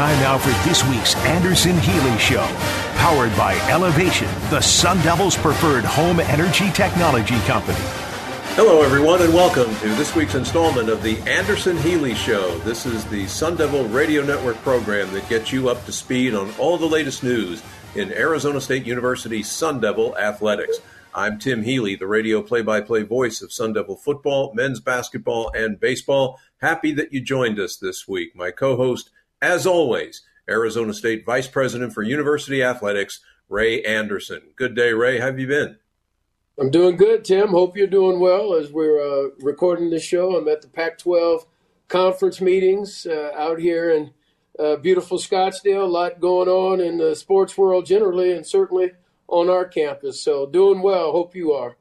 time now for this week's Anderson Healey Show. Powered by Elevation, the Sun Devils' preferred home energy technology company. Hello, everyone, and welcome to this week's installment of the Anderson Healey Show. This is the Sun Devil Radio Network program that gets you up to speed on all the latest news in Arizona State University Sun Devil athletics. I'm Tim Healey, the radio play by play voice of Sun Devil football, men's basketball, and baseball. Happy that you joined us this week. My co host, as always, Arizona State Vice President for University Athletics, Ray Anderson. Good day, Ray. How have you been? I'm doing good, Tim. Hope you're doing well as we're uh, recording this show. I'm at the Pac 12 conference meetings uh, out here in uh, beautiful Scottsdale. A lot going on in the sports world generally, and certainly on our campus. So doing well. Hope you are.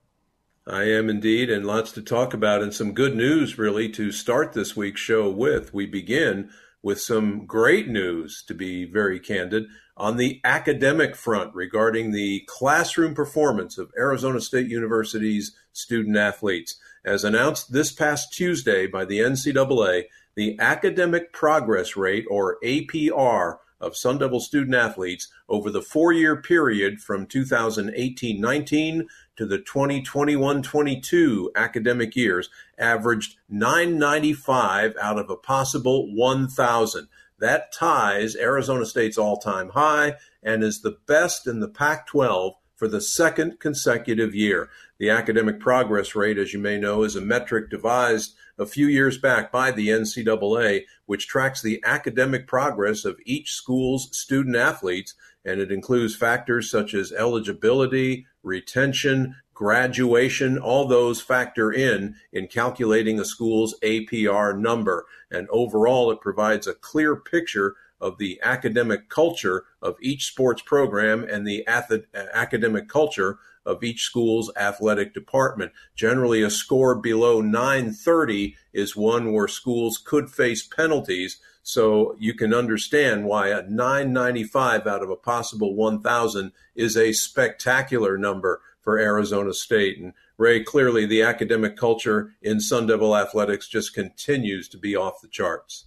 I am indeed, and lots to talk about, and some good news really to start this week's show with. We begin with some great news, to be very candid, on the academic front regarding the classroom performance of Arizona State University's student athletes. As announced this past Tuesday by the NCAA, the academic progress rate, or APR, of Sun Devil student athletes over the four year period from 2018 19 to the 2021 22 academic years averaged 995 out of a possible 1,000. That ties Arizona State's all time high and is the best in the Pac 12 for the second consecutive year. The academic progress rate, as you may know, is a metric devised a few years back by the NCAA, which tracks the academic progress of each school's student athletes, and it includes factors such as eligibility, retention, graduation, all those factor in in calculating a school's APR number. And overall, it provides a clear picture of the academic culture of each sports program and the ath- academic culture of each school's athletic department. Generally, a score below 930 is one where schools could face penalties. So you can understand why a 995 out of a possible 1,000 is a spectacular number for Arizona State. And Ray, clearly the academic culture in Sun Devil athletics just continues to be off the charts.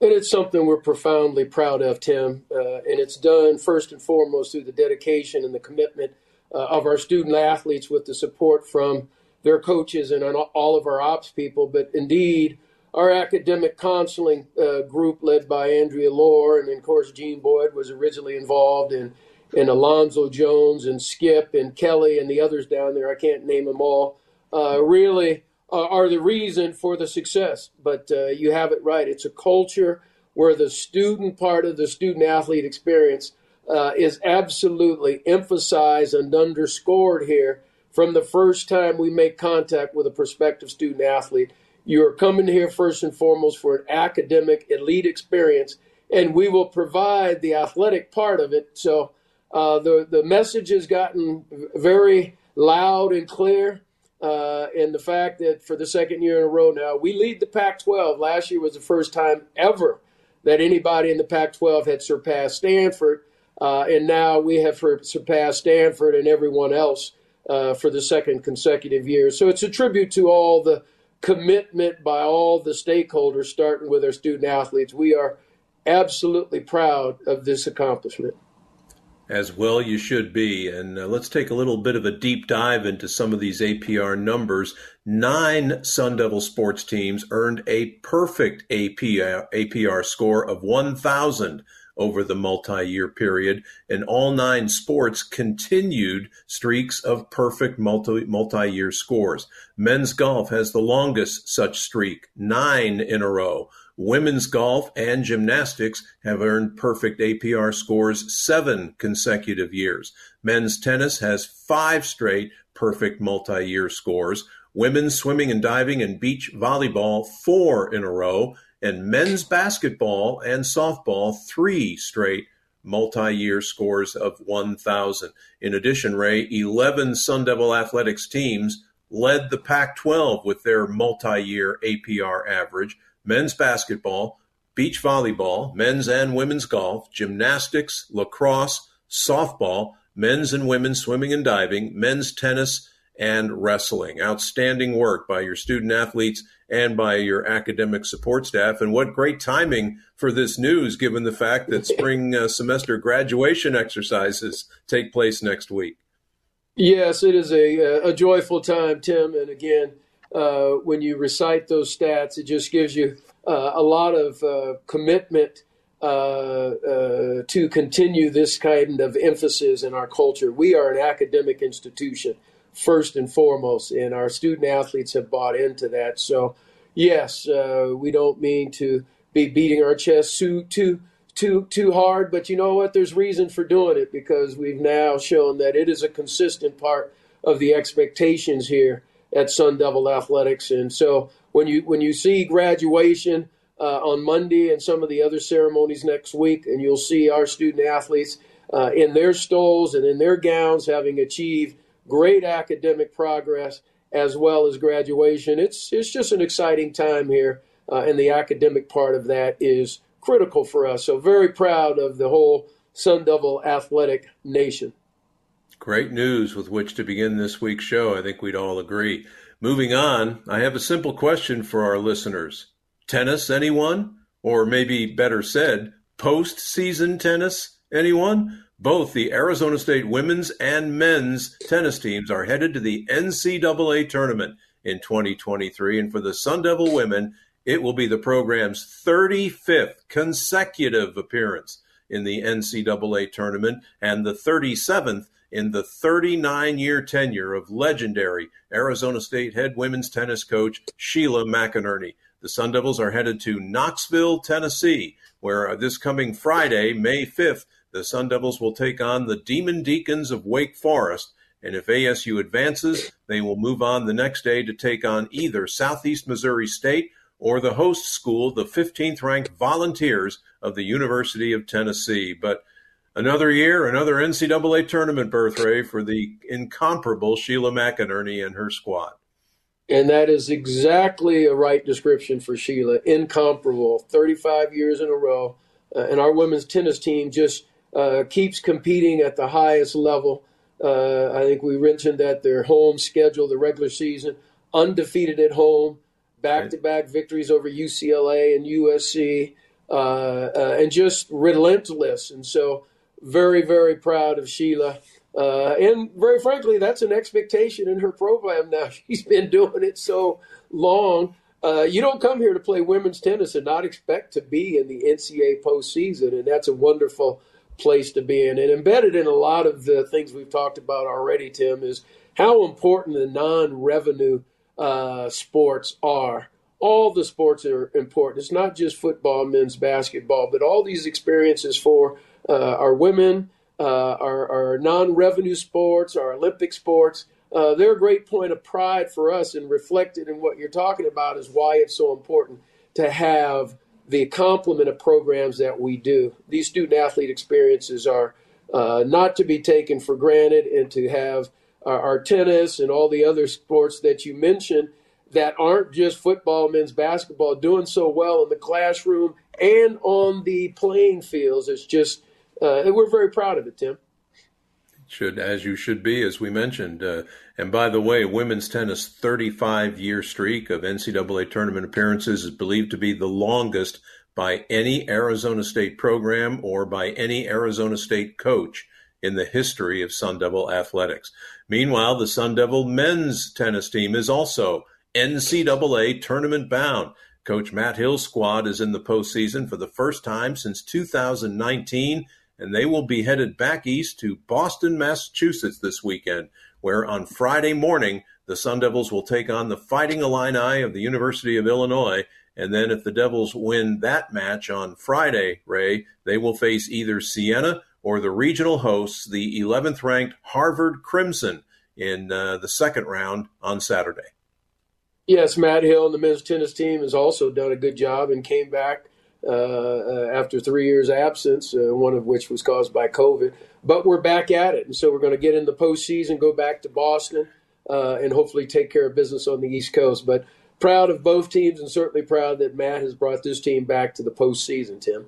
And it's something we're profoundly proud of, Tim. Uh, and it's done first and foremost through the dedication and the commitment uh, of our student athletes with the support from their coaches and all of our ops people. But indeed, our academic counseling uh, group, led by Andrea Lohr, and of course Jean Boyd was originally involved in, and Alonzo Jones and Skip and Kelly and the others down there. I can't name them all. Uh, really uh, are the reason for the success. But uh, you have it right. It's a culture where the student part of the student athlete experience uh, is absolutely emphasized and underscored here from the first time we make contact with a prospective student athlete. You're coming here first and foremost for an academic elite experience, and we will provide the athletic part of it. So uh, the the message has gotten very loud and clear. Uh, and the fact that for the second year in a row now, we lead the Pac 12. Last year was the first time ever that anybody in the Pac 12 had surpassed Stanford. Uh, and now we have surpassed Stanford and everyone else uh, for the second consecutive year. So it's a tribute to all the commitment by all the stakeholders, starting with our student athletes. We are absolutely proud of this accomplishment. As well, you should be. And uh, let's take a little bit of a deep dive into some of these APR numbers. Nine Sun Devil sports teams earned a perfect APR, APR score of 1,000 over the multi-year period, and all nine sports continued streaks of perfect multi multi-year scores. Men's golf has the longest such streak, nine in a row. Women's golf and gymnastics have earned perfect APR scores seven consecutive years. Men's tennis has five straight perfect multi-year scores. Women's swimming and diving and beach volleyball four in a row and men's basketball and softball three straight multi-year scores of 1000 in addition ray 11 sun devil athletics teams led the pac 12 with their multi-year apr average. Men's basketball beach volleyball men's and women's golf gymnastics lacrosse softball men's and women's swimming and diving men's tennis and wrestling. Outstanding work by your student athletes and by your academic support staff. And what great timing for this news, given the fact that spring uh, semester graduation exercises take place next week. Yes, it is a, a joyful time, Tim. And again, uh, when you recite those stats, it just gives you uh, a lot of uh, commitment uh, uh, to continue this kind of emphasis in our culture. We are an academic institution first and foremost, and our student athletes have bought into that. So, yes, uh, we don't mean to be beating our chests too too too too hard, but you know what? There's reason for doing it because we've now shown that it is a consistent part of the expectations here at Sun Devil Athletics. And so, when you when you see graduation uh, on Monday and some of the other ceremonies next week, and you'll see our student athletes uh, in their stoles and in their gowns having achieved great academic progress as well as graduation. It's it's just an exciting time here, uh, and the academic part of that is critical for us. So very proud of the whole Sun Devil athletic nation. Great news with which to begin this week's show. I think we'd all agree. Moving on, I have a simple question for our listeners. Tennis, anyone? Or maybe better said, post-season tennis, anyone? Both the Arizona State women's and men's tennis teams are headed to the NCAA tournament in 2023. And for the Sun Devil women, it will be the program's 35th consecutive appearance in the NCAA tournament and the 37th in the 39 year tenure of legendary Arizona State head women's tennis coach Sheila McInerney. The Sun Devils are headed to Knoxville, Tennessee, where uh, this coming Friday, May 5th, the Sun Devils will take on the Demon Deacons of Wake Forest. And if ASU advances, they will move on the next day to take on either Southeast Missouri State or the host school, the 15th ranked Volunteers of the University of Tennessee. But another year, another NCAA tournament birthday for the incomparable Sheila McInerney and her squad. And that is exactly a right description for Sheila. Incomparable, 35 years in a row. Uh, and our women's tennis team just uh, keeps competing at the highest level. Uh, I think we mentioned that their home schedule, the regular season, undefeated at home, back to back victories over UCLA and USC, uh, uh, and just relentless. And so, very, very proud of Sheila. Uh, and very frankly, that's an expectation in her program now. She's been doing it so long. Uh, you don't come here to play women's tennis and not expect to be in the NCAA postseason, and that's a wonderful place to be in. And embedded in a lot of the things we've talked about already, Tim, is how important the non revenue uh, sports are. All the sports are important. It's not just football, men's basketball, but all these experiences for uh, our women, uh, our, our non revenue sports, our Olympic sports. Uh, they're a great point of pride for us, and reflected in what you're talking about is why it's so important to have the complement of programs that we do. These student athlete experiences are uh, not to be taken for granted, and to have our, our, tennis and all the other sports that you mentioned that aren't just football, men's basketball, doing so well in the classroom and on the playing fields. It's just, uh, we're very proud of it, Tim should as you should be, as we mentioned. Uh, and by the way, women's tennis 35 year streak of NCAA tournament appearances is believed to be the longest by any Arizona State program or by any Arizona State coach in the history of Sun Devil athletics. Meanwhile, the Sun Devil men's tennis team is also NCAA tournament bound. Coach Matt Hill's squad is in the postseason for the first time since 2019 and they will be headed back east to Boston, Massachusetts this weekend, where on Friday morning the Sun Devils will take on the Fighting Illini of the University of Illinois. And then, if the Devils win that match on Friday, Ray, they will face either Siena or the regional hosts, the 11th ranked Harvard Crimson, in uh, the second round on Saturday. Yes, Matt Hill and the men's tennis team has also done a good job and came back Uh, uh, after three years absence, uh, one of which was caused by COVID. But we're back at it, and so we're going to get in the postseason, go back to Boston, uh, and hopefully take care of business on the East Coast. But proud of both teams, and certainly proud that Matt has brought this team back to the postseason. Tim.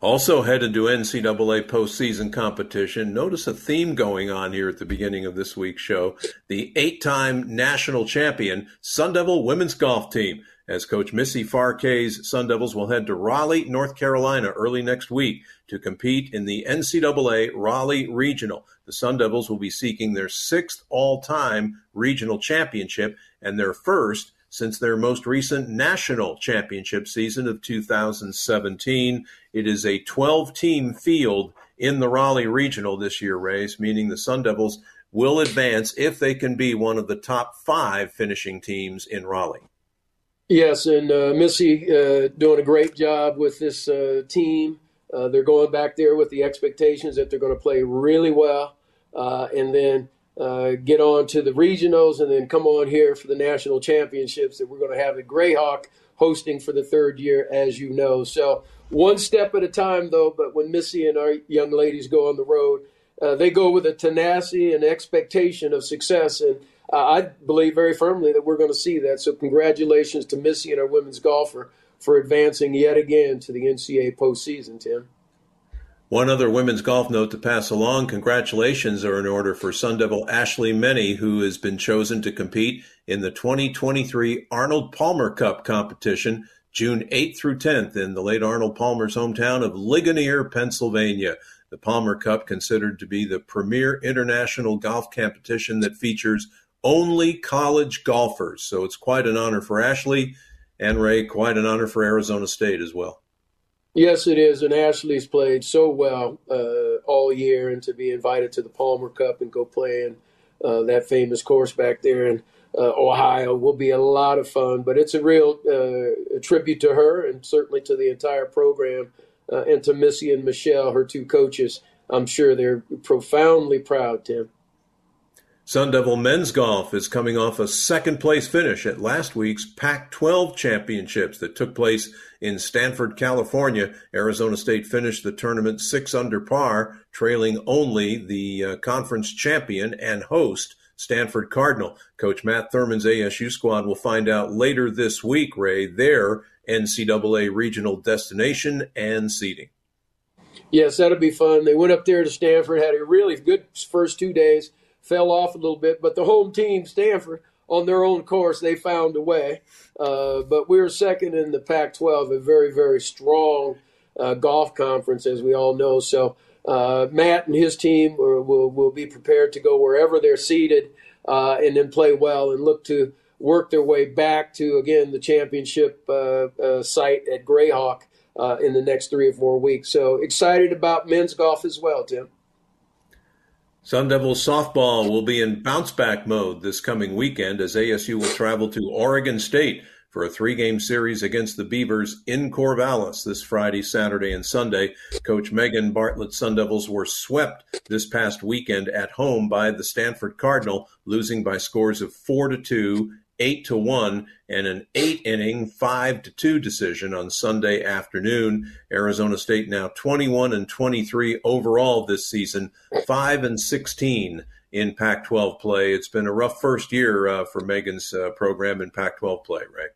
Also headed to NCAA postseason competition. Notice a theme going on here at the beginning of this week's show. The eight-time national champion Sun Devil women's golf team. As Coach Missy Farr-Kaye's Sun Devils will head to Raleigh, North Carolina early next week to compete in the NCAA Raleigh Regional. The Sun Devils will be seeking their sixth all-time regional championship and their first since their most recent national championship season of 2017. It is a 12 team field in the Raleigh Regional this year, race, meaning the Sun Devils will advance if they can be one of the top five finishing teams in Raleigh. Yes, and uh, Missy uh, doing a great job with this uh, team. Uh, they're going back there with the expectations that they're going to play really well, uh, and then uh, get on to the regionals, and then come on here for the national championships that we're going to have at Grayhawk hosting for the third year, as you know. So one step at a time, though. But when Missy and our young ladies go on the road, they go with a tenacity and expectation of success, and I believe very firmly that we're going to see that. So congratulations to Missy and our women's golfer for advancing yet again to the NCAA postseason, Tim. One other women's golf note to pass along. Congratulations are in order for Sun Devil Ashley Menne, who has been chosen to compete in the 2023 Arnold Palmer Cup competition, June 8th through 10th in the late Arnold Palmer's hometown of Ligonier, Pennsylvania. The Palmer Cup, considered to be the premier international golf competition that features only college golfers. So it's quite an honor for Ashley and Ray, quite an honor for Arizona State as well. Yes, it is. And Ashley's played so well uh, all year, and to be invited to the Palmer Cup and go play in uh, that famous course back there in uh, Ohio will be a lot of fun. But it's a real uh, a tribute to her and certainly to the entire program uh, and to Missy and Michelle, her two coaches. I'm sure they're profoundly proud, Tim. Sun Devil men's golf is coming off a second place finish at last week's Pac 12 championships that took place in Stanford, California. Arizona State finished the tournament six under par, trailing only the uh, conference champion and host, Stanford Cardinal. Coach Matt Thurmond's ASU squad will find out later this week, Ray, their NCAA regional destination and seeding. Yes, that'll be fun. They went up there to Stanford, had a really good first two days fell off a little bit, but the home team, Stanford, on their own course, they found a way. Uh, but we were second in the Pac 12, a very, very strong uh, golf conference, as we all know. So uh, Matt and his team will, will, will, be prepared to go wherever they're seated uh, and then play well and look to work their way back to, again, the championship uh, uh, site at Grayhawk in the next three or four weeks. So excited about men's golf as well, Tim. Sun Devils softball will be in bounce back mode this coming weekend as ASU will travel to Oregon State for a three game series against the Beavers in Corvallis this Friday, Saturday, and Sunday. Coach Megan Bartlett Sun Devils were swept this past weekend at home by the Stanford Cardinal, losing by scores of 4 to 2 eight to one and an eight inning five to two decision on Sunday afternoon. Arizona State now 21 and 23 overall this season, five and 16 in Pac-12 play. It's been a rough first year uh, for Megan's uh, program in Pac-12 play, right?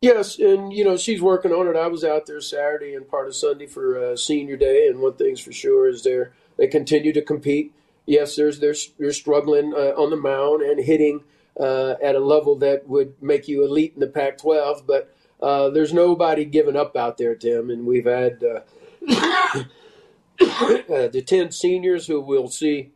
Yes, and you know she's working on it. I was out there Saturday and part of Sunday for uh, Senior Day, and one thing's for sure is they they continue to compete. Yes, there's they're, they're struggling uh, on the mound and hitting uh, at a level that would make you elite in the Pac 12. But uh, there's nobody giving up out there, Tim. And we've had uh, the 10 seniors who we'll see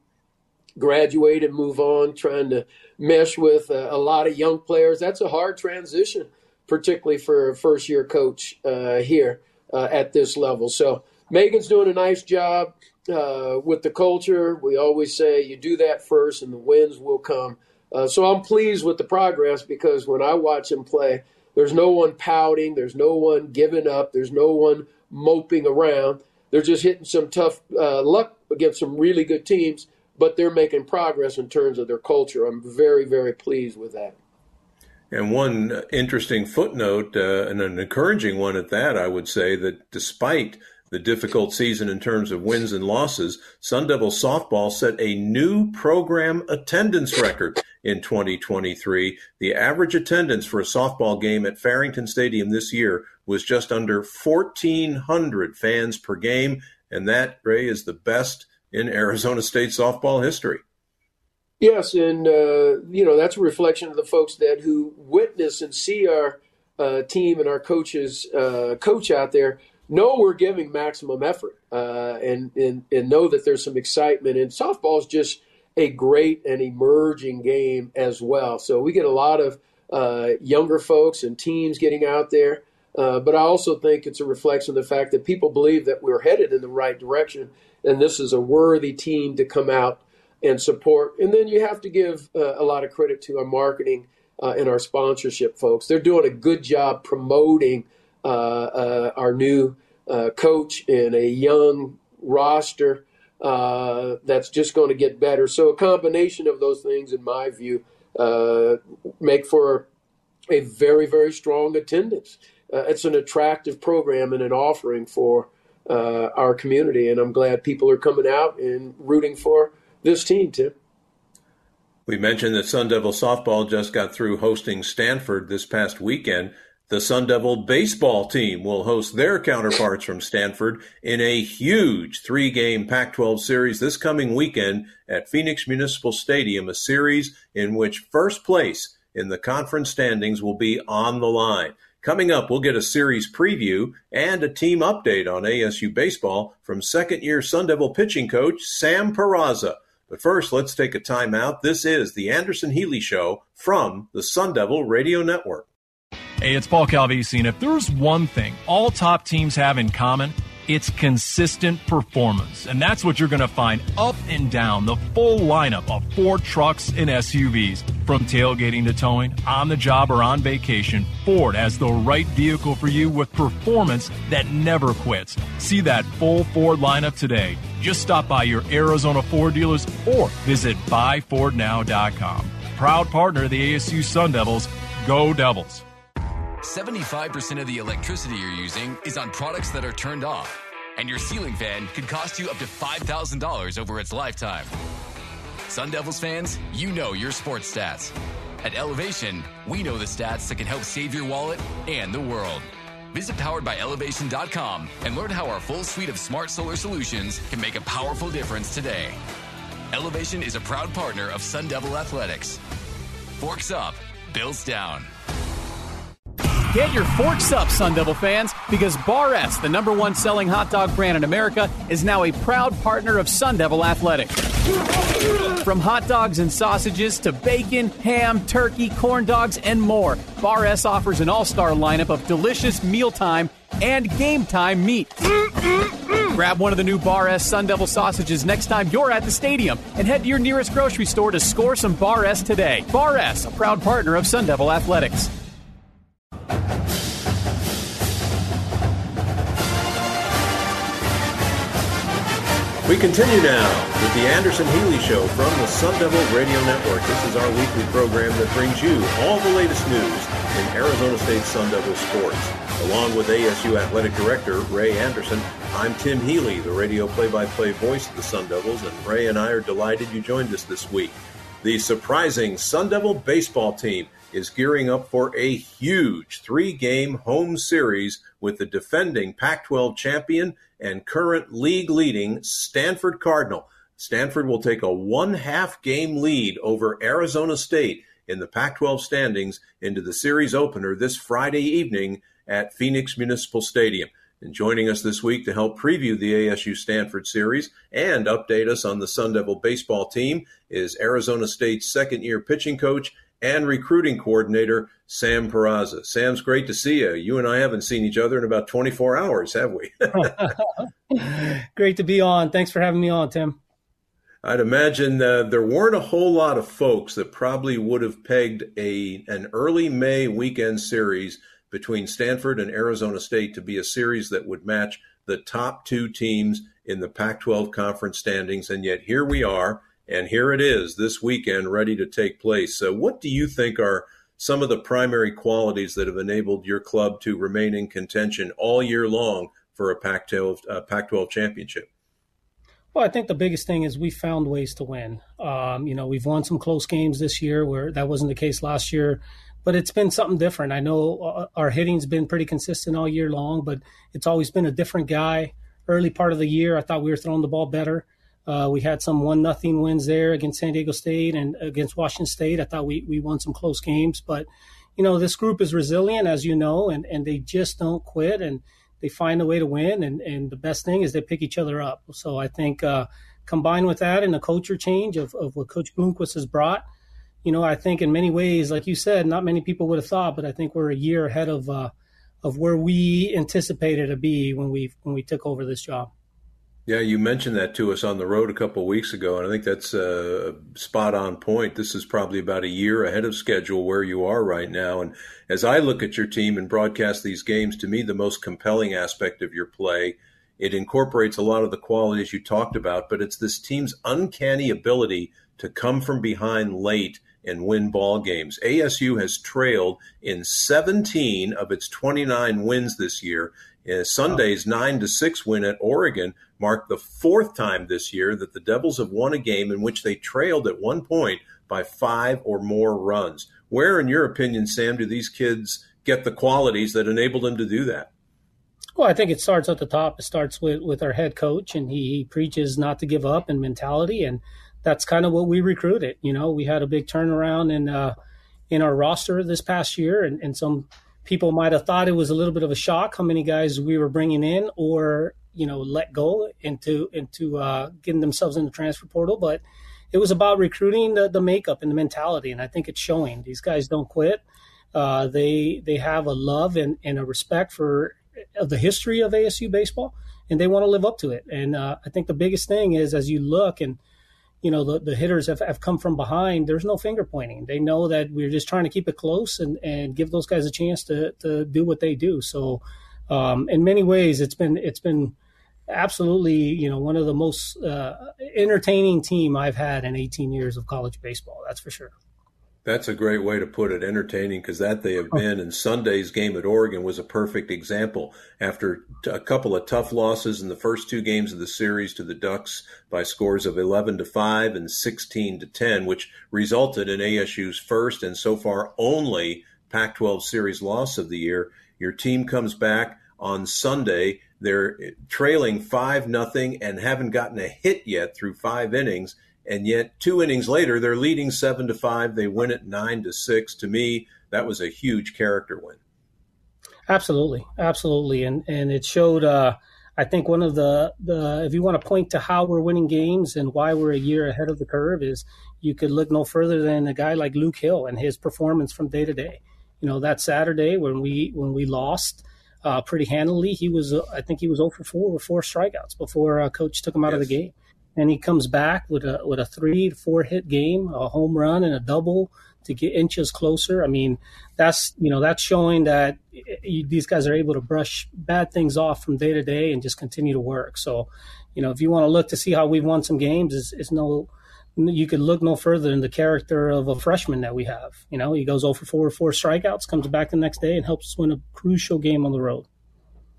graduate and move on, trying to mesh with uh, a lot of young players. That's a hard transition, particularly for a first year coach uh, here uh, at this level. So Megan's doing a nice job. with the culture, we always say you do that first, and the wins will come. Uh, so I'm pleased with the progress because when I watch him play, there's no one pouting, there's no one giving up, there's no one moping around. They're just hitting some tough uh, luck against some really good teams, but they're making progress in terms of their culture. I'm very, very pleased with that. And one interesting footnote, uh, and an encouraging one at that, I would say that despite the difficult season in terms of wins and losses, Sun Devil softball set a new program attendance record in 2023. The average attendance for a softball game at Farrington Stadium this year was just under 1,400 fans per game, and that, Ray, is the best in Arizona State softball history. Yes, and uh, you know that's a reflection of the folks that who witness and see our uh, team and our coaches uh, coach out there know we're giving maximum effort uh, and, and and know that there's some excitement. And softball is just a great and emerging game as well. So we get a lot of uh, younger folks and teams getting out there. Uh, but I also think it's a reflection of the fact that people believe that we're headed in the right direction, and this is a worthy team to come out and support. And then you have to give uh, a lot of credit to our marketing uh, and our sponsorship folks. They're doing a good job promoting Uh, uh, our new uh, coach and a young roster uh, that's just going to get better. So a combination of those things, in my view, uh, make for a very very strong attendance. it's an attractive program and an offering for our community, and I'm glad people are coming out and rooting for this team, Tim. We mentioned that Sun Devil softball just got through hosting Stanford this past weekend. The Sun Devil baseball team will host their counterparts from Stanford in a huge three game Pac 12 series this coming weekend at Phoenix Municipal Stadium, a series in which first place in the conference standings will be on the line. Coming up, we'll get a series preview and a team update on ASU baseball from second year Sun Devil pitching coach Sam Peraza. But first, let's take a time out. This is the Anderson Healey Show from the Sun Devil Radio Network. Hey, it's Paul Calvisi, and if there's one thing all top teams have in common, it's consistent performance. And that's what you're going to find up and down the full lineup of Ford trucks and SUVs. From tailgating to towing, on the job or on vacation, Ford has the right vehicle for you with performance that never quits. See that full Ford lineup today. Just stop by your Arizona Ford dealers or visit buyfordnow.com. Proud partner of the ASU Sun Devils. Go Devils. 75% of the electricity you're using is on products that are turned off, and your ceiling fan could cost you up to $5,000 over its lifetime. Sun Devils fans, you know your sports stats. At Elevation, we know the stats that can help save your wallet and the world. Visit poweredbyelevation.com and learn how our full suite of smart solar solutions can make a powerful difference today. Elevation is a proud partner of Sun Devil Athletics. Forks up, bills down. Get your forks up, Sun Devil fans, because Bar S, the number one selling hot dog brand in America, is now a proud partner of Sun Devil Athletics. From hot dogs and sausages to bacon, ham, turkey, corn dogs, and more, Bar S offers an all star lineup of delicious mealtime and game time meat. Grab one of the new Bar S Sun Devil sausages next time you're at the stadium and head to your nearest grocery store to score some Bar S today. Bar S, a proud partner of Sun Devil Athletics. We continue now with the Anderson Healey Show from the Sun Devil Radio Network. This is our weekly program that brings you all the latest news in Arizona State Sun Devil sports. Along with ASU Athletic Director Ray Anderson, I'm Tim Healey, the radio play-by-play voice of the Sun Devils, and Ray and I are delighted you joined us this week. The surprising Sun Devil baseball team is gearing up for a huge three game home series with the defending Pac 12 champion and current league leading Stanford Cardinal. Stanford will take a one half game lead over Arizona State in the Pac 12 standings into the series opener this Friday evening at Phoenix Municipal Stadium. And joining us this week to help preview the ASU Stanford series and update us on the Sun Devil baseball team is Arizona State's second year pitching coach and recruiting coordinator, Sam Peraza. Sam's great to see you. You and I haven't seen each other in about 24 hours, have we? great to be on. Thanks for having me on, Tim. I'd imagine uh, there weren't a whole lot of folks that probably would have pegged a an early May weekend series between Stanford and Arizona State to be a series that would match the top two teams in the Pac 12 conference standings. And yet here we are and here it is this weekend, ready to take place. So, what do you think are some of the primary qualities that have enabled your club to remain in contention all year long for a Pac-12 uh, Pac-12 championship? Well, I think the biggest thing is we found ways to win. Um, you know, we've won some close games this year where that wasn't the case last year, but it's been something different. I know uh, our hitting's been pretty consistent all year long, but it's always been a different guy. Early part of the year, I thought we were throwing the ball better. Uh, we had some one nothing wins there against San Diego State and against Washington State. I thought we we won some close games, but you know this group is resilient, as you know, and and they just don't quit and they find a way to win. And and the best thing is they pick each other up. So I think uh, combined with that and the culture change of of what Coach Bloomquist has brought, you know, I think in many ways, like you said, not many people would have thought, but I think we're a year ahead of uh, of where we anticipated to be when we when we took over this job. Yeah, you mentioned that to us on the road a couple weeks ago, and I think that's a spot on point. This is probably about a year ahead of schedule where you are right now. And as I look at your team and broadcast these games, to me, the most compelling aspect of your play, it incorporates a lot of the qualities you talked about, but it's this team's uncanny ability to come from behind late and win ball games. ASU has trailed in 17 of its 29 wins this year. Uh, Sunday's nine to six win at Oregon marked the fourth time this year that the Devils have won a game in which they trailed at one point by five or more runs. Where, in your opinion, Sam, do these kids get the qualities that enable them to do that? Well, I think it starts at the top. It starts with, with our head coach, and he, he preaches not to give up and mentality, and that's kind of what we recruited. You know, we had a big turnaround in uh, in our roster this past year, and, and some people might have thought it was a little bit of a shock how many guys we were bringing in or you know let go into into uh, getting themselves in the transfer portal but it was about recruiting the, the makeup and the mentality and i think it's showing. These guys don't quit. Uh, they they have a love and, and a respect for of the history of asu baseball and they want to live up to it. And uh, i think the biggest thing is as you look and you know the, the hitters have, have come from behind there's no finger pointing. They know that we're just trying to keep it close and, and give those guys a chance to, to do what they do. So um, in many ways it's been it's been absolutely you know one of the most uh, entertaining team i've had in 18 years of college baseball that's for sure that's a great way to put it, entertaining, because that they have been. And Sunday's game at Oregon was a perfect example. After a couple of tough losses in the first two games of the series to the Ducks by scores of 11 to 5 and 16 to 10, which resulted in ASU's first and so far only Pac 12 series loss of the year, your team comes back on Sunday. They're trailing 5 nothing and haven't gotten a hit yet through five innings and yet two innings later they're leading seven to five. They win it nine to six. To me that was a huge character win. Absolutely. Absolutely. And and it showed uh i think one of the the if you want to point to how we're winning games and why we're a year ahead of the curve is you could look no further than a guy like luke hill and his performance from day to day. You know that saturday when we when we lost uh, pretty handily he was uh, i think he was over 4 with four strikeouts before uh, coach took him out yes. of the game and he comes back with a with a three to four hit game, a home run and a double to get inches closer. I mean, that's you know that's showing that you, these guys are able to brush bad things off from day to day and just continue to work. So, you know, if you want to look to see how we've won some games, is is no you could look no further than the character of a freshman that we have. You know, he goes oh over four four strikeouts, comes back the next day, and helps win a crucial game on the road.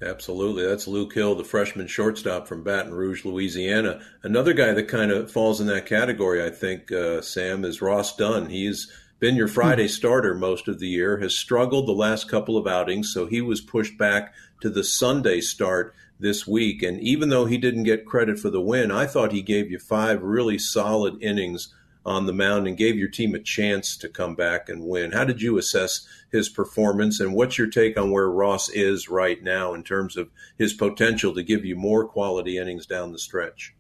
Absolutely. That's Luke Hill, the freshman shortstop from Baton Rouge, Louisiana. Another guy that kind of falls in that category, I think, uh, Sam, is Ross Dunn. He's been your Friday hmm. starter most of the year, has struggled the last couple of outings, so he was pushed back to the Sunday start this week. And even though he didn't get credit for the win, I thought he gave you five really solid innings on the mound and gave your team a chance to come back and win. How did you assess his performance, and what's your take on where Ross is right now in terms of his potential to give you more quality innings down the stretch?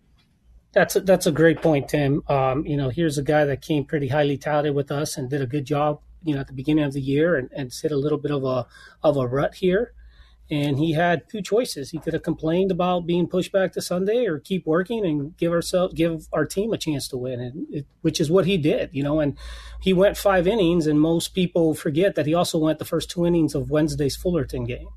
That's a, that's a great point, Tim. Um, you know, here's a guy that came pretty highly touted with us and did a good job. You know, at the beginning of the year, and, and hit a little bit of a of a rut here and he had two choices. He could have complained about being pushed back to Sunday, or keep working and give ourselves, give our team a chance to win, and it, which is what he did. You know, and he went five innings, and most people forget that he also went the first two innings of Wednesday's Fullerton game.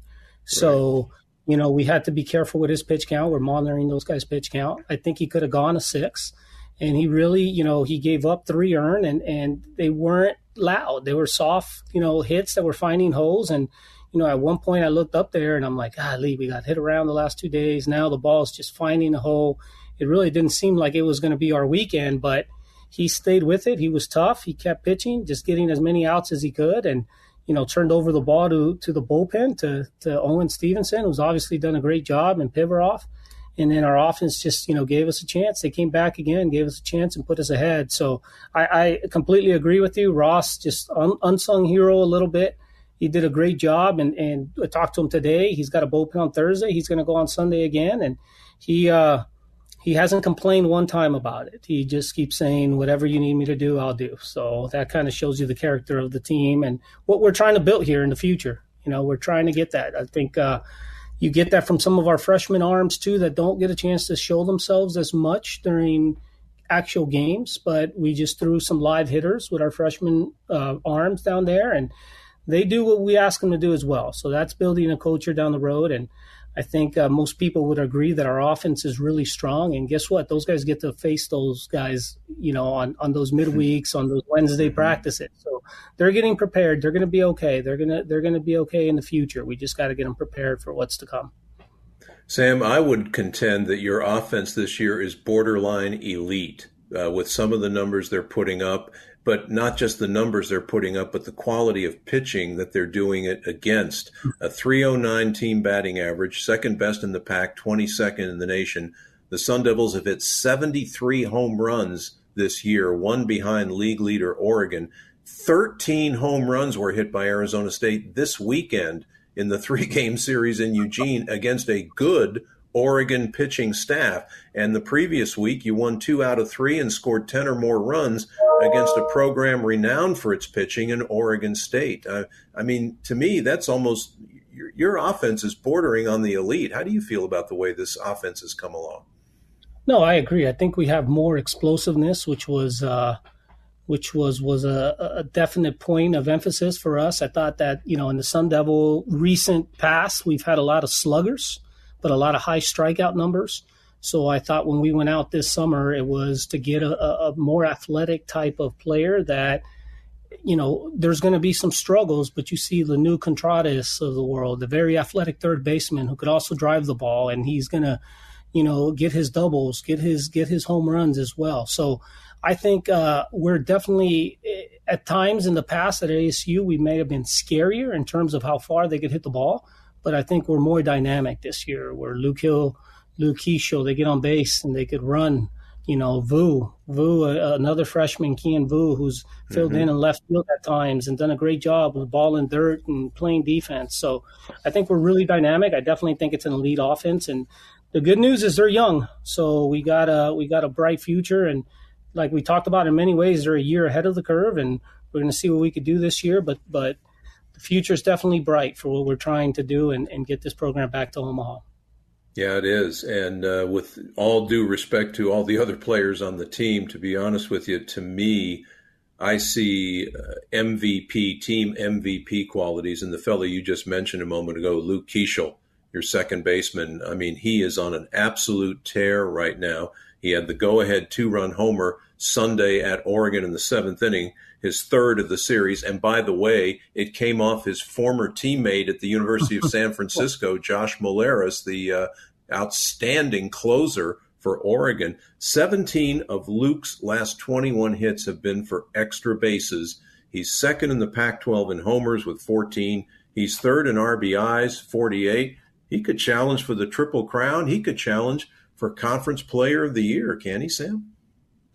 So. Right. You know, we had to be careful with his pitch count. We're monitoring those guys' pitch count. I think he could have gone a six, and he really, you know, he gave up three earn, and and they weren't loud. They were soft, you know, hits that were finding holes, and you know, at one point I looked up there and I'm like, ah, Lee, we got hit around the last two days. Now the ball is just finding a hole. It really didn't seem like it was going to be our weekend, but he stayed with it. He was tough. He kept pitching, just getting as many outs as he could, and you know, turned over the ball to to the bullpen to to Owen Stevenson, who's obviously done a great job, and Pivarov. And then our offense just, you know, gave us a chance. They came back again, gave us a chance, and put us ahead. So I, I completely agree with you. Ross just un, unsung hero a little bit he did a great job and and I talked to him today. He's got a bullpen on Thursday. He's going to go on Sunday again, and he uh, he hasn't complained one time about it. He just keeps saying, "Whatever you need me to do, I'll do." So that kind of shows you the character of the team and what we're trying to build here in the future. You know, we're trying to get that. I think uh, you get that from some of our freshman arms too that don't get a chance to show themselves as much during actual games, but we just threw some live hitters with our freshman uh, arms down there and they do what we ask them to do as well. So that's building a culture down the road. And I think uh, most people would agree that our offense is really strong. And guess what? Those guys get to face those guys, you know, on, on those midweeks, on those Wednesday mm-hmm. practices. So they're getting prepared. They're going to be okay. They're gonna they're going to be okay in the future. We just got to get them prepared for what's to come. Sam, I would contend that your offense this year is borderline elite uh, with some of the numbers they're putting up but not just the numbers they're putting up, but the quality of pitching that they're doing it against. A 309 team batting average, second best in the pack, 22nd in the nation. The Sun Devils have hit 73 home runs this year, one behind league leader Oregon. 13 home runs were hit by Arizona State this weekend in the three game series in Eugene against a good Oregon pitching staff. And the previous week, you won two out of three and scored 10 or more runs against a program renowned for its pitching in Oregon State. Uh, I mean, to me, that's almost your, your, offense is bordering on the elite. How do you feel about the way this offense has come along? No, I agree. I think we have more explosiveness, which was. Uh, which was was a, a, definite point of emphasis for us. I thought that you know in the Sun Devil recent past we've had a lot of sluggers, but a lot of high strikeout numbers. So I thought when we went out this summer, it was to get a, a more athletic type of player that, you know, there's going to be some struggles, but you see the Nu Contreras of the world, the very athletic third baseman who could also drive the ball, and he's going to, you know, get his doubles, get his get his home runs as well. So I think uh, we're definitely at times in the past at ASU we may have been scarier in terms of how far they could hit the ball but I think we're more dynamic this year. Where Luke Hill, Luke Keaschall, they get on base and they could run. You know, Vu, Vu, uh, another freshman, Kien Vu, who's filled mm-hmm. in and left field at times and done a great job with ball and dirt and playing defense. So I think we're really dynamic. I definitely think it's an elite offense. And the good news is they're young, so we got a we got a bright future. And like we talked about, in many ways, they're a year ahead of the curve, and we're going to see what we could do this year. But but future is definitely bright for what we're trying to do and, and get this program back to Omaha. Yeah, it is. And uh, with all due respect to all the other players on the team, to be honest with you, to me, I see uh, MVP, team MVP qualities in the fellow you just mentioned a moment ago, Luke Keaschall, your second baseman. I mean, he is on an absolute tear right now. He had the go ahead two run homer Sunday at Oregon in the seventh inning his third of the series. And by the way, it came off his former teammate at the University of San Francisco, Josh Mollerus, the uh, outstanding closer for Oregon. 17 of Luke's last 21 hits have been for extra bases. He's second in the Pac 12 in homers with 14. He's third in RBIs, 48. He could challenge for the Triple Crown. He could challenge for Conference Player of the Year, can he, Sam?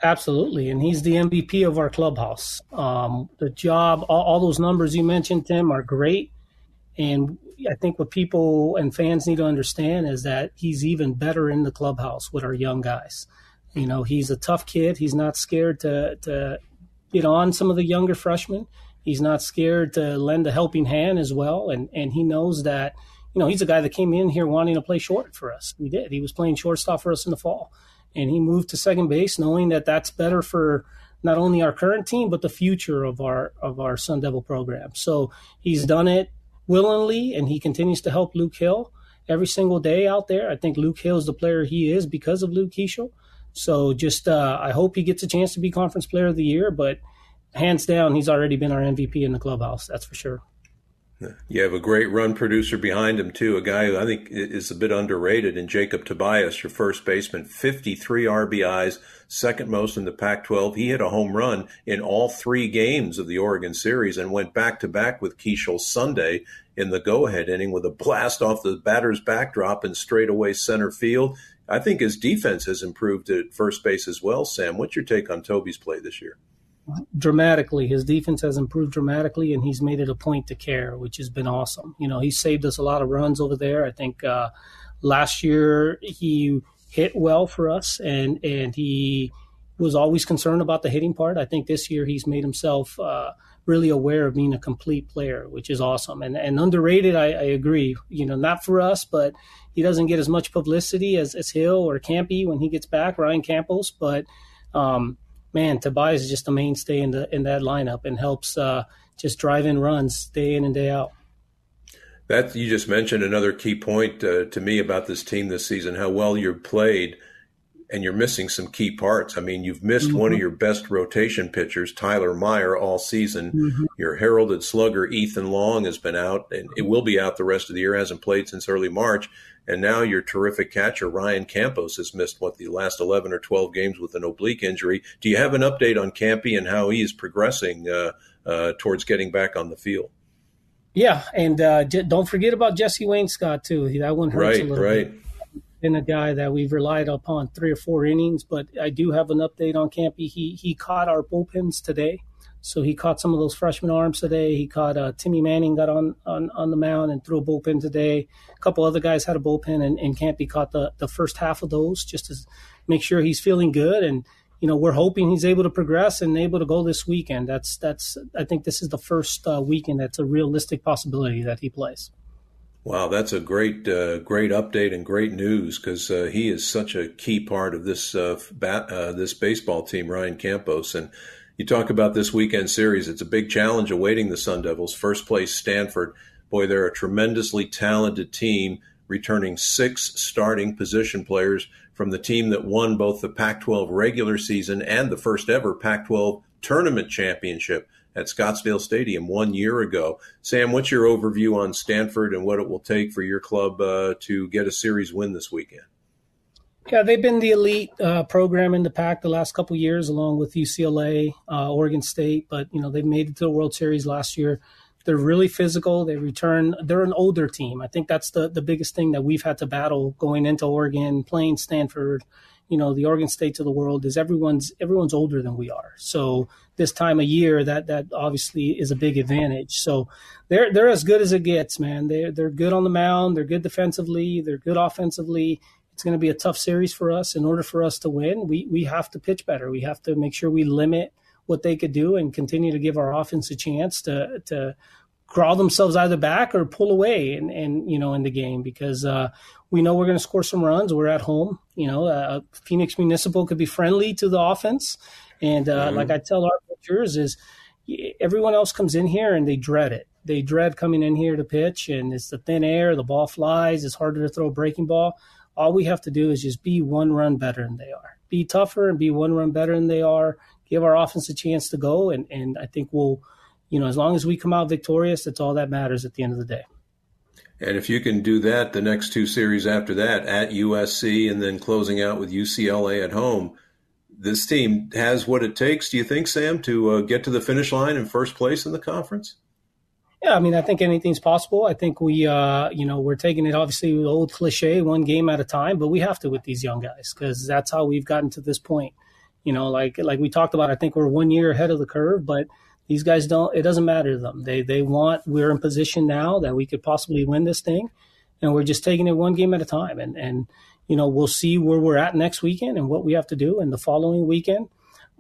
Absolutely, and he's the MVP of our clubhouse. Um, the job, all, all, those numbers you mentioned, Tim, are great. And I think what people and fans need to understand is that he's even better in the clubhouse with our young guys. You know, he's a tough kid. He's not scared to to get on some of the younger freshmen. He's not scared to lend a helping hand as well, and and he knows that. You know, he's a guy that came in here wanting to play short for us. He did. He was playing shortstop for us in the fall and he moved to second base, knowing that that's better for not only our current team but the future of our of our Sun Devil program. So he's done it willingly, and he continues to help Luke Hill every single day out there. I think Luke Hill is the player he is because of Luke Keaschall. So just uh, I hope he gets a chance to be Conference Player of the Year, but hands down, he's already been our MVP in the clubhouse. That's for sure. You have a great run producer behind him too, a guy who I think is a bit underrated in Jacob Tobias, your first baseman, 53 RBIs, second most in the Pac-12. He hit a home run in all three games of the Oregon series and went back to back with Keaschall Sunday in the go-ahead inning with a blast off the batter's backdrop and straightaway center field. I think his defense has improved at first base as well. Sam, what's your take on Toby's play this year? Dramatically. His defense has improved dramatically, and he's made it a point to care, which has been awesome. You know, he saved us a lot of runs over there. I think uh, last year he hit well for us, and and he was always concerned about the hitting part. I think this year he's made himself uh, really aware of being a complete player, which is awesome and and underrated. I, I, agree. You know, not for us, but he doesn't get as much publicity as, as Hill or Campy when he gets back, Ryan Campos, but. Um, man, Tobias is just a mainstay in the in that lineup and helps uh, just drive in runs day in and day out. That you just mentioned another key point uh, to me about this team this season: how well you've played, and you're missing some key parts. I mean, you've missed mm-hmm. one of mm-hmm. your best rotation pitchers, Tyler Meyer, all season. Mm-hmm. Your heralded slugger, Ethan Long, has been out, and it will be out the rest of the year. hasn't played since early March. And now your terrific catcher, Ryan Campos, has missed what the last 11 or 12 games with an oblique injury. Do you have an update on Campy and how he is progressing uh, uh, towards getting back on the field? Yeah, and uh, j- don't forget about Jesse Wainscott too. That one hurts right, a little right. bit. Been a guy that we've relied upon three or four innings, but I do have an update on Campy. He he caught our bullpens today. So he caught some of those freshman arms today. He caught uh, Timmy Manning got on, on, on the mound and threw a bullpen today. A couple other guys had a bullpen, and, and Campy caught the, the first half of those just to make sure he's feeling good. And you know we're hoping he's able to progress and able to go this weekend. That's that's I think this is the first uh, weekend that's a realistic possibility that he plays. Wow, that's a great, uh, great update and great news because uh, he is such a key part of this uh, bat, uh, this baseball team, Ryan Campos, and you talk about this weekend series. It's a big challenge awaiting the Sun Devils. First place, Stanford. Boy, they're a tremendously talented team, returning six starting position players from the team that won both the Pac 12 regular season and the first ever Pac 12 tournament championship at Scottsdale Stadium one year ago. Sam, what's your overview on Stanford and what it will take for your club uh, to get a series win this weekend? Yeah, they've been the elite uh, program in the Pac the last couple years, along with UCLA, uh, Oregon State. But you know they've made it to the World Series last year. They're really physical. They return. They're an older team. I think that's the the biggest thing that we've had to battle going into Oregon, playing Stanford. You know, the Oregon States of the world is everyone's everyone's older than we are. So this time of year, that that obviously is a big advantage. So they're they're as good as it gets, man. They're they're good on the mound. They're good defensively. They're good offensively it's going to be a tough series for us. In order for us to win, we we have to pitch better. We have to make sure we limit what they could do and continue to give our offense a chance to to crawl themselves either back or pull away and and you know in the game because uh, we know we're going to score some runs. We're at home. You know, uh, Phoenix Municipal could be friendly to the offense, and uh, mm-hmm. like I tell our pitchers is everyone else comes in here and they dread it. They dread coming in here to pitch, and it's the thin air. The ball flies. It's harder to throw a breaking ball all we have to do is just be one run better than they are. Be tougher and be one run better than they are. Give our offense a chance to go, and and I think we'll, you know, as long as we come out victorious, that's all that matters at the end of the day. And if you can do that, the next two series after that at USC and then closing out with UCLA at home, this team has what it takes. Do you think, Sam, to uh, get to the finish line in first place in the conference? Yeah, I mean, I think anything's possible. I think we, uh, you know, we're taking it obviously old cliche, one game at a time, but we have to with these young guys because that's how we've gotten to this point. You know, like like we talked about, I think we're one year ahead of the curve, but these guys don't. It doesn't matter to them. They they want. We're in position now that we could possibly win this thing, and we're just taking it one game at a time. And and you know, we'll see where we're at next weekend and what we have to do in the following weekend.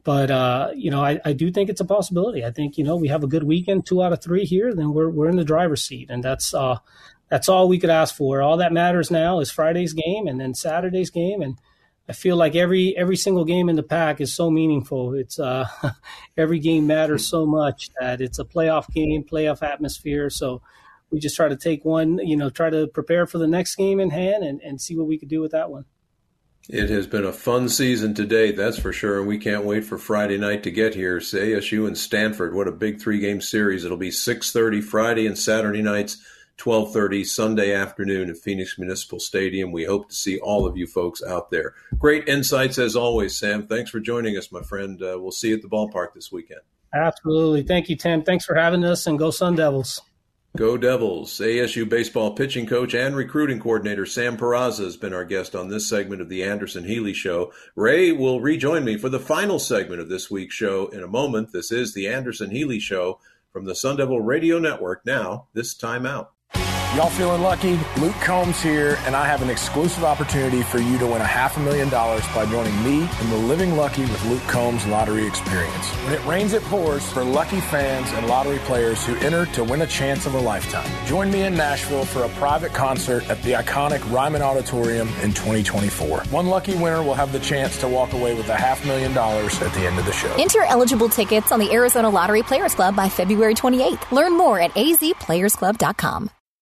But uh, you know, I, I do think it's a possibility. I think you know we have a good weekend, two out of three here, then we're we're in the driver's seat, and that's uh, that's all we could ask for. All that matters now is Friday's game and then Saturday's game, and I feel like every every single game in the Pac is so meaningful. It's uh, every game matters so much that it's a playoff game, playoff atmosphere. So we just try to take one, you know, try to prepare for the next game in hand and, and see what we could do with that one. It has been a fun season to date, that's for sure, and we can't wait for Friday night to get here. It's ASU and Stanford. What a big three-game series! It'll be 6:30 Friday and Saturday nights, 12:30 Sunday afternoon at Phoenix Municipal Stadium. We hope to see all of you folks out there. Great insights as always, Sam. Thanks for joining us, my friend. Uh, we'll see you at the ballpark this weekend. Absolutely. Thank you, Tim. Thanks for having us, and go Sun Devils. Go Devils. ASU baseball pitching coach and recruiting coordinator Sam Peraza has been our guest on this segment of the Anderson Healey Show. Ray will rejoin me for the final segment of this week's show in a moment. This is the Anderson Healey Show from the Sun Devil Radio Network. Now, this time out. Y'all feeling lucky? Luke Combs here, and I have an exclusive opportunity for you to win a half a million dollars by joining me in the Living Lucky with Luke Combs Lottery Experience. When it rains, it pours for lucky fans and lottery players who enter to win a chance of a lifetime. Join me in Nashville for a private concert at the iconic Ryman Auditorium in 2024. One lucky winner will have the chance to walk away with a half million dollars at the end of the show. Enter eligible tickets on the Arizona Lottery Players Club by February 28th. Learn more at azplayersclub.com.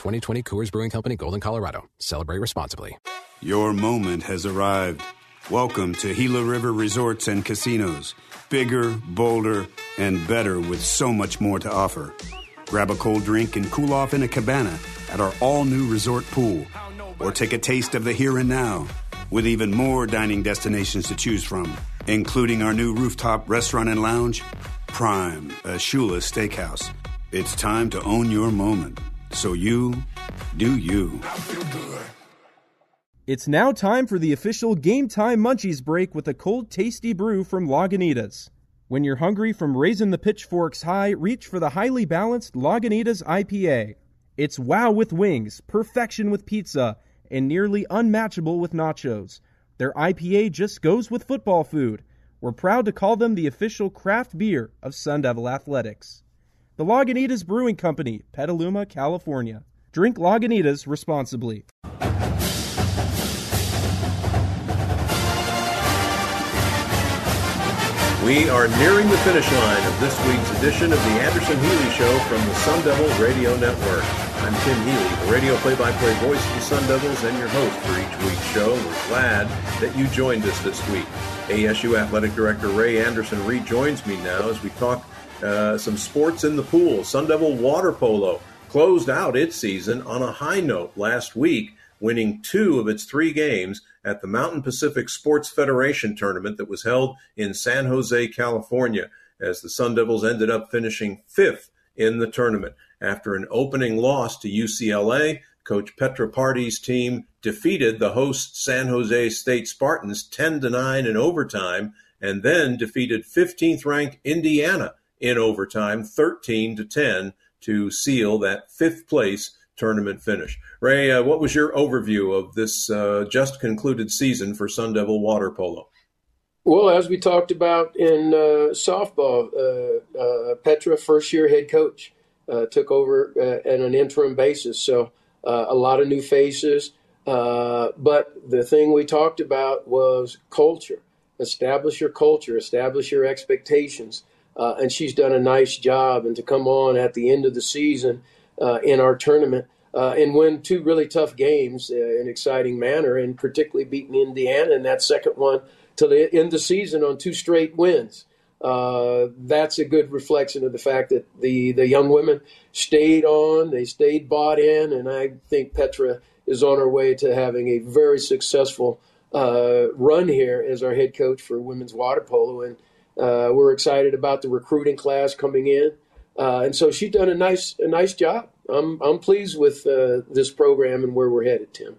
2020 Coors Brewing Company, Golden, Colorado. Celebrate responsibly. Your moment has arrived. Welcome to Gila River Resorts and Casinos. Bigger, bolder, and better with so much more to offer. Grab a cold drink and cool off in a cabana at our all new resort pool. Or take a taste of the here and now with even more dining destinations to choose from, including our new rooftop restaurant and lounge, Prime, a Shula Steakhouse. It's time to own your moment. So you do you. It's now time for the official Game Time Munchies break with a cold, tasty brew from Lagunitas. When you're hungry from raising the pitchforks high, reach for the highly balanced Lagunitas IPA. It's wow with wings, perfection with pizza, and nearly unmatchable with nachos. Their IPA just goes with football food. We're proud to call them the official craft beer of Sun Devil Athletics. The Lagunitas Brewing Company, Petaluma, California. Drink Lagunitas responsibly. We are nearing the finish line of this week's edition of the Anderson Healey Show from the Sun Devil Radio Network. I'm Tim Healey, the radio play-by-play voice of the Sun Devils and your host for each week's show. We're glad that you joined us this week. ASU Athletic Director Ray Anderson rejoins me now as we talk uh, some sports in the pool. Sun Devil Water Polo closed out its season on a high note last week, winning two of its three games at the Mountain Pacific Sports Federation tournament that was held in San Jose, California, as the Sun Devils ended up finishing fifth in the tournament. After an opening loss to UCLA, Coach Petra Pardi's team defeated the host San Jose State Spartans 10 to 9 in overtime and then defeated 15th ranked Indiana in overtime 13 to 10 to seal that fifth place tournament finish. Ray, uh, what was your overview of this uh, just concluded season for Sun Devil water polo? Well, as we talked about in uh, softball, uh, uh, Petra, first year head coach, uh, took over at an interim basis. So a lot of new faces. but the thing we talked about was culture. Establish your culture, establish your expectations. And she's done a nice job. And to come on at the end of the season in our tournament uh, and win two really tough games uh, in exciting manner, and particularly beating Indiana in that second one to end the season on two straight wins. Uh, that's a good reflection of the fact that the, the young women stayed on, they stayed bought in, and I think Petra is on her way to having a very successful uh, run here as our head coach for women's water polo. And uh, we're excited about the recruiting class coming in. Uh, and so she's done a nice a nice job. I'm I'm pleased with uh, this program and where we're headed, Tim.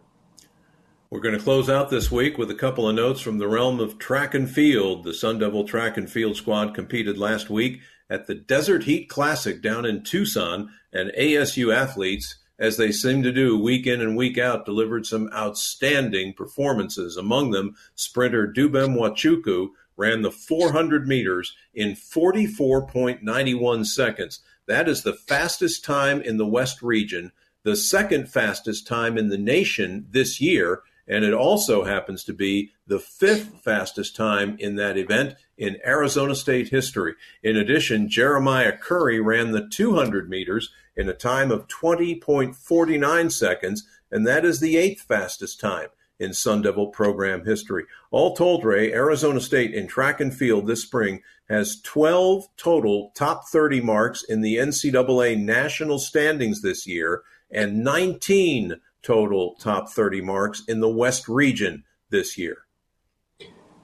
We're going to close out this week with a couple of notes from the realm of track and field. The Sun Devil track and field squad competed last week at the Desert Heat Classic down in Tucson, and ASU athletes, as they seem to do week in and week out, delivered some outstanding performances. Among them, sprinter Dubem Wachuku, ran the 400 meters in 44.91 seconds. That is the fastest time in the West region, the second fastest time in the nation this year, and it also happens to be the fifth fastest time in that event in Arizona State history. In addition, Jeremiah Curry ran the 200 meters in a time of 20.49 seconds, and that is the eighth fastest time in Sun Devil program history. All told, Ray, Arizona State in track and field this spring has 12 total top 30 marks in the NCAA national standings this year and 19 total top 30 marks in the West region this year.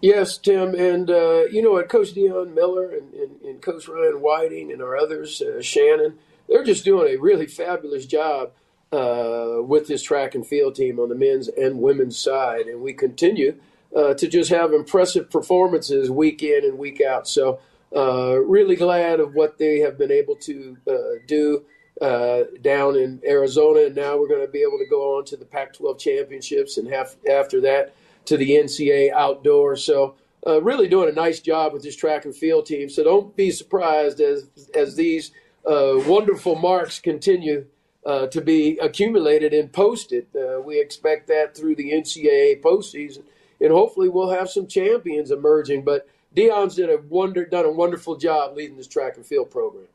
Yes, Tim, and uh, you know what, Coach Dion Miller and, and, and, Coach Ryan Whiting and our others, uh, Shannon, they're just doing a really fabulous job uh, with this track and field team on the men's and women's side, and we continue uh, to just have impressive performances week in and week out. So, uh, really glad of what they have been able to uh, do uh, down in Arizona, and now we're going to be able to go on to the Pac-12 championships, and have, after that to the NCAA outdoor. So. Uh, really doing a nice job with this track and field team. So don't be surprised as as these wonderful marks continue uh, to be accumulated and posted. Uh, we expect that through the NCAA postseason, and hopefully we'll have some champions emerging. But Dion's did a wonder, done a wonderful job leading this track and field program.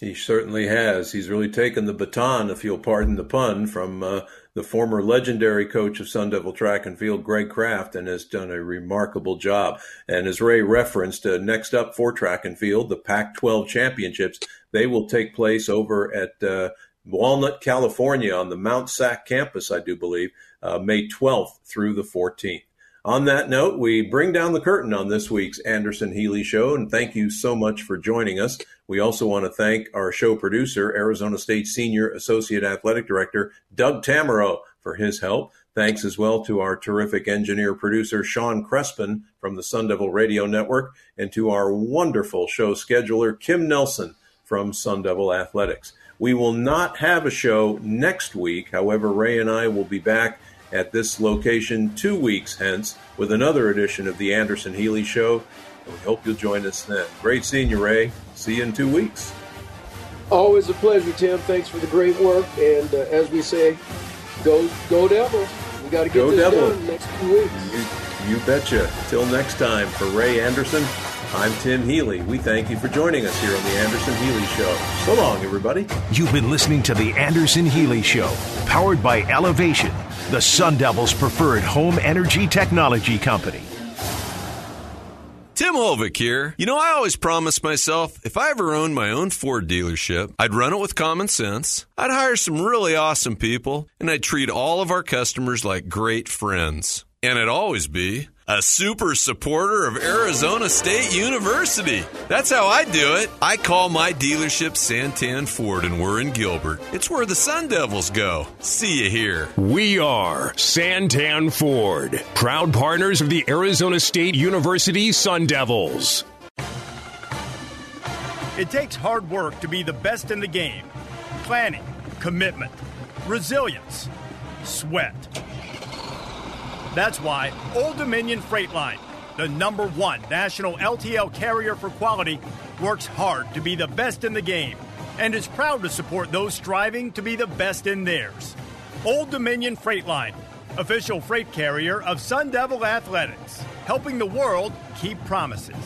He certainly has. He's really taken the baton, if you'll pardon the pun, from uh, the former legendary coach of Sun Devil track and field, Greg Kraft, and has done a remarkable job. And as Ray referenced, uh, next up for track and field, the Pac 12 championships, they will take place over at uh, Walnut, California, on the Mount Sac campus, I do believe, uh, May 12th through the 14th. On that note, we bring down the curtain on this week's Anderson Healey Show, and thank you so much for joining us. We also want to thank our show producer, Arizona State Senior Associate Athletic Director Doug Tamaro, for his help. Thanks as well to our terrific engineer producer, Sean Crespin from the Sun Devil Radio Network, and to our wonderful show scheduler, Kim Nelson from Sun Devil Athletics. We will not have a show next week. However, Ray and I will be back at this location two weeks hence with another edition of the Anderson Healey Show. And we hope you'll join us then. Great seeing you, Ray. See you in two weeks. Always a pleasure, Tim. Thanks for the great work. And uh, as we say, go go Devils. We got to get go this Devil. done next two weeks. You, you betcha. Till next time, for Ray Anderson. I'm Tim Healey. We thank you for joining us here on The Anderson Healey Show. So long, everybody. You've been listening to The Anderson Healey Show, powered by Elevation, the Sun Devils' preferred home energy technology company. Tim Holvik here. You know, I always promise myself if I ever owned my own Ford dealership, I'd run it with common sense, I'd hire some really awesome people, and I'd treat all of our customers like great friends. And I'd always be a super supporter of Arizona State University. That's how I do it. I call my dealership Santan Ford, and we're in Gilbert. It's where the Sun Devils go. See you here. We are Santan Ford, proud partners of the Arizona State University Sun Devils. It takes hard work to be the best in the game planning, commitment, resilience, sweat. That's why Old Dominion Freight Line, the number one national LTL carrier for quality, works hard to be the best in the game and is proud to support those striving to be the best in theirs. Old Dominion Freight Line, official freight carrier of Sun Devil Athletics, helping the world keep promises.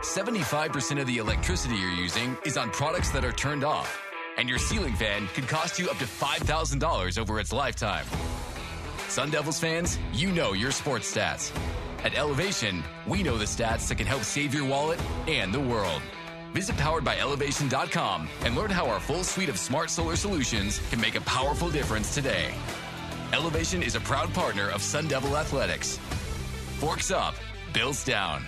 75% of the electricity you're using is on products that are turned off, and your ceiling fan could cost you up to $5,000 over its lifetime. Sun Devils fans, you know your sports stats. At Elevation, we know the stats that can help save your wallet and the world. Visit poweredbyelevation.com and learn how our full suite of smart solar solutions can make a powerful difference today. Elevation is a proud partner of Sun Devil Athletics. Forks up, bills down.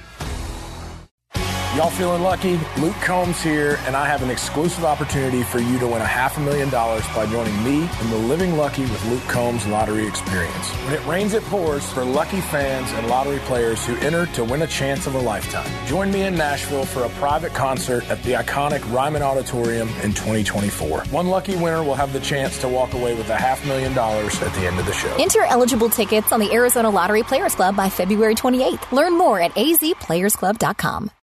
Y'all feeling lucky? Luke Combs here, and I have an exclusive opportunity for you to win a half a million dollars by joining me in the Living Lucky with Luke Combs lottery experience. When it rains, it pours for lucky fans and lottery players who enter to win a chance of a lifetime. Join me in Nashville for a private concert at the iconic Ryman Auditorium in 2024. One lucky winner will have the chance to walk away with a half million dollars at the end of the show. Enter eligible tickets on the Arizona Lottery Players Club by February 28th. Learn more at azplayersclub.com.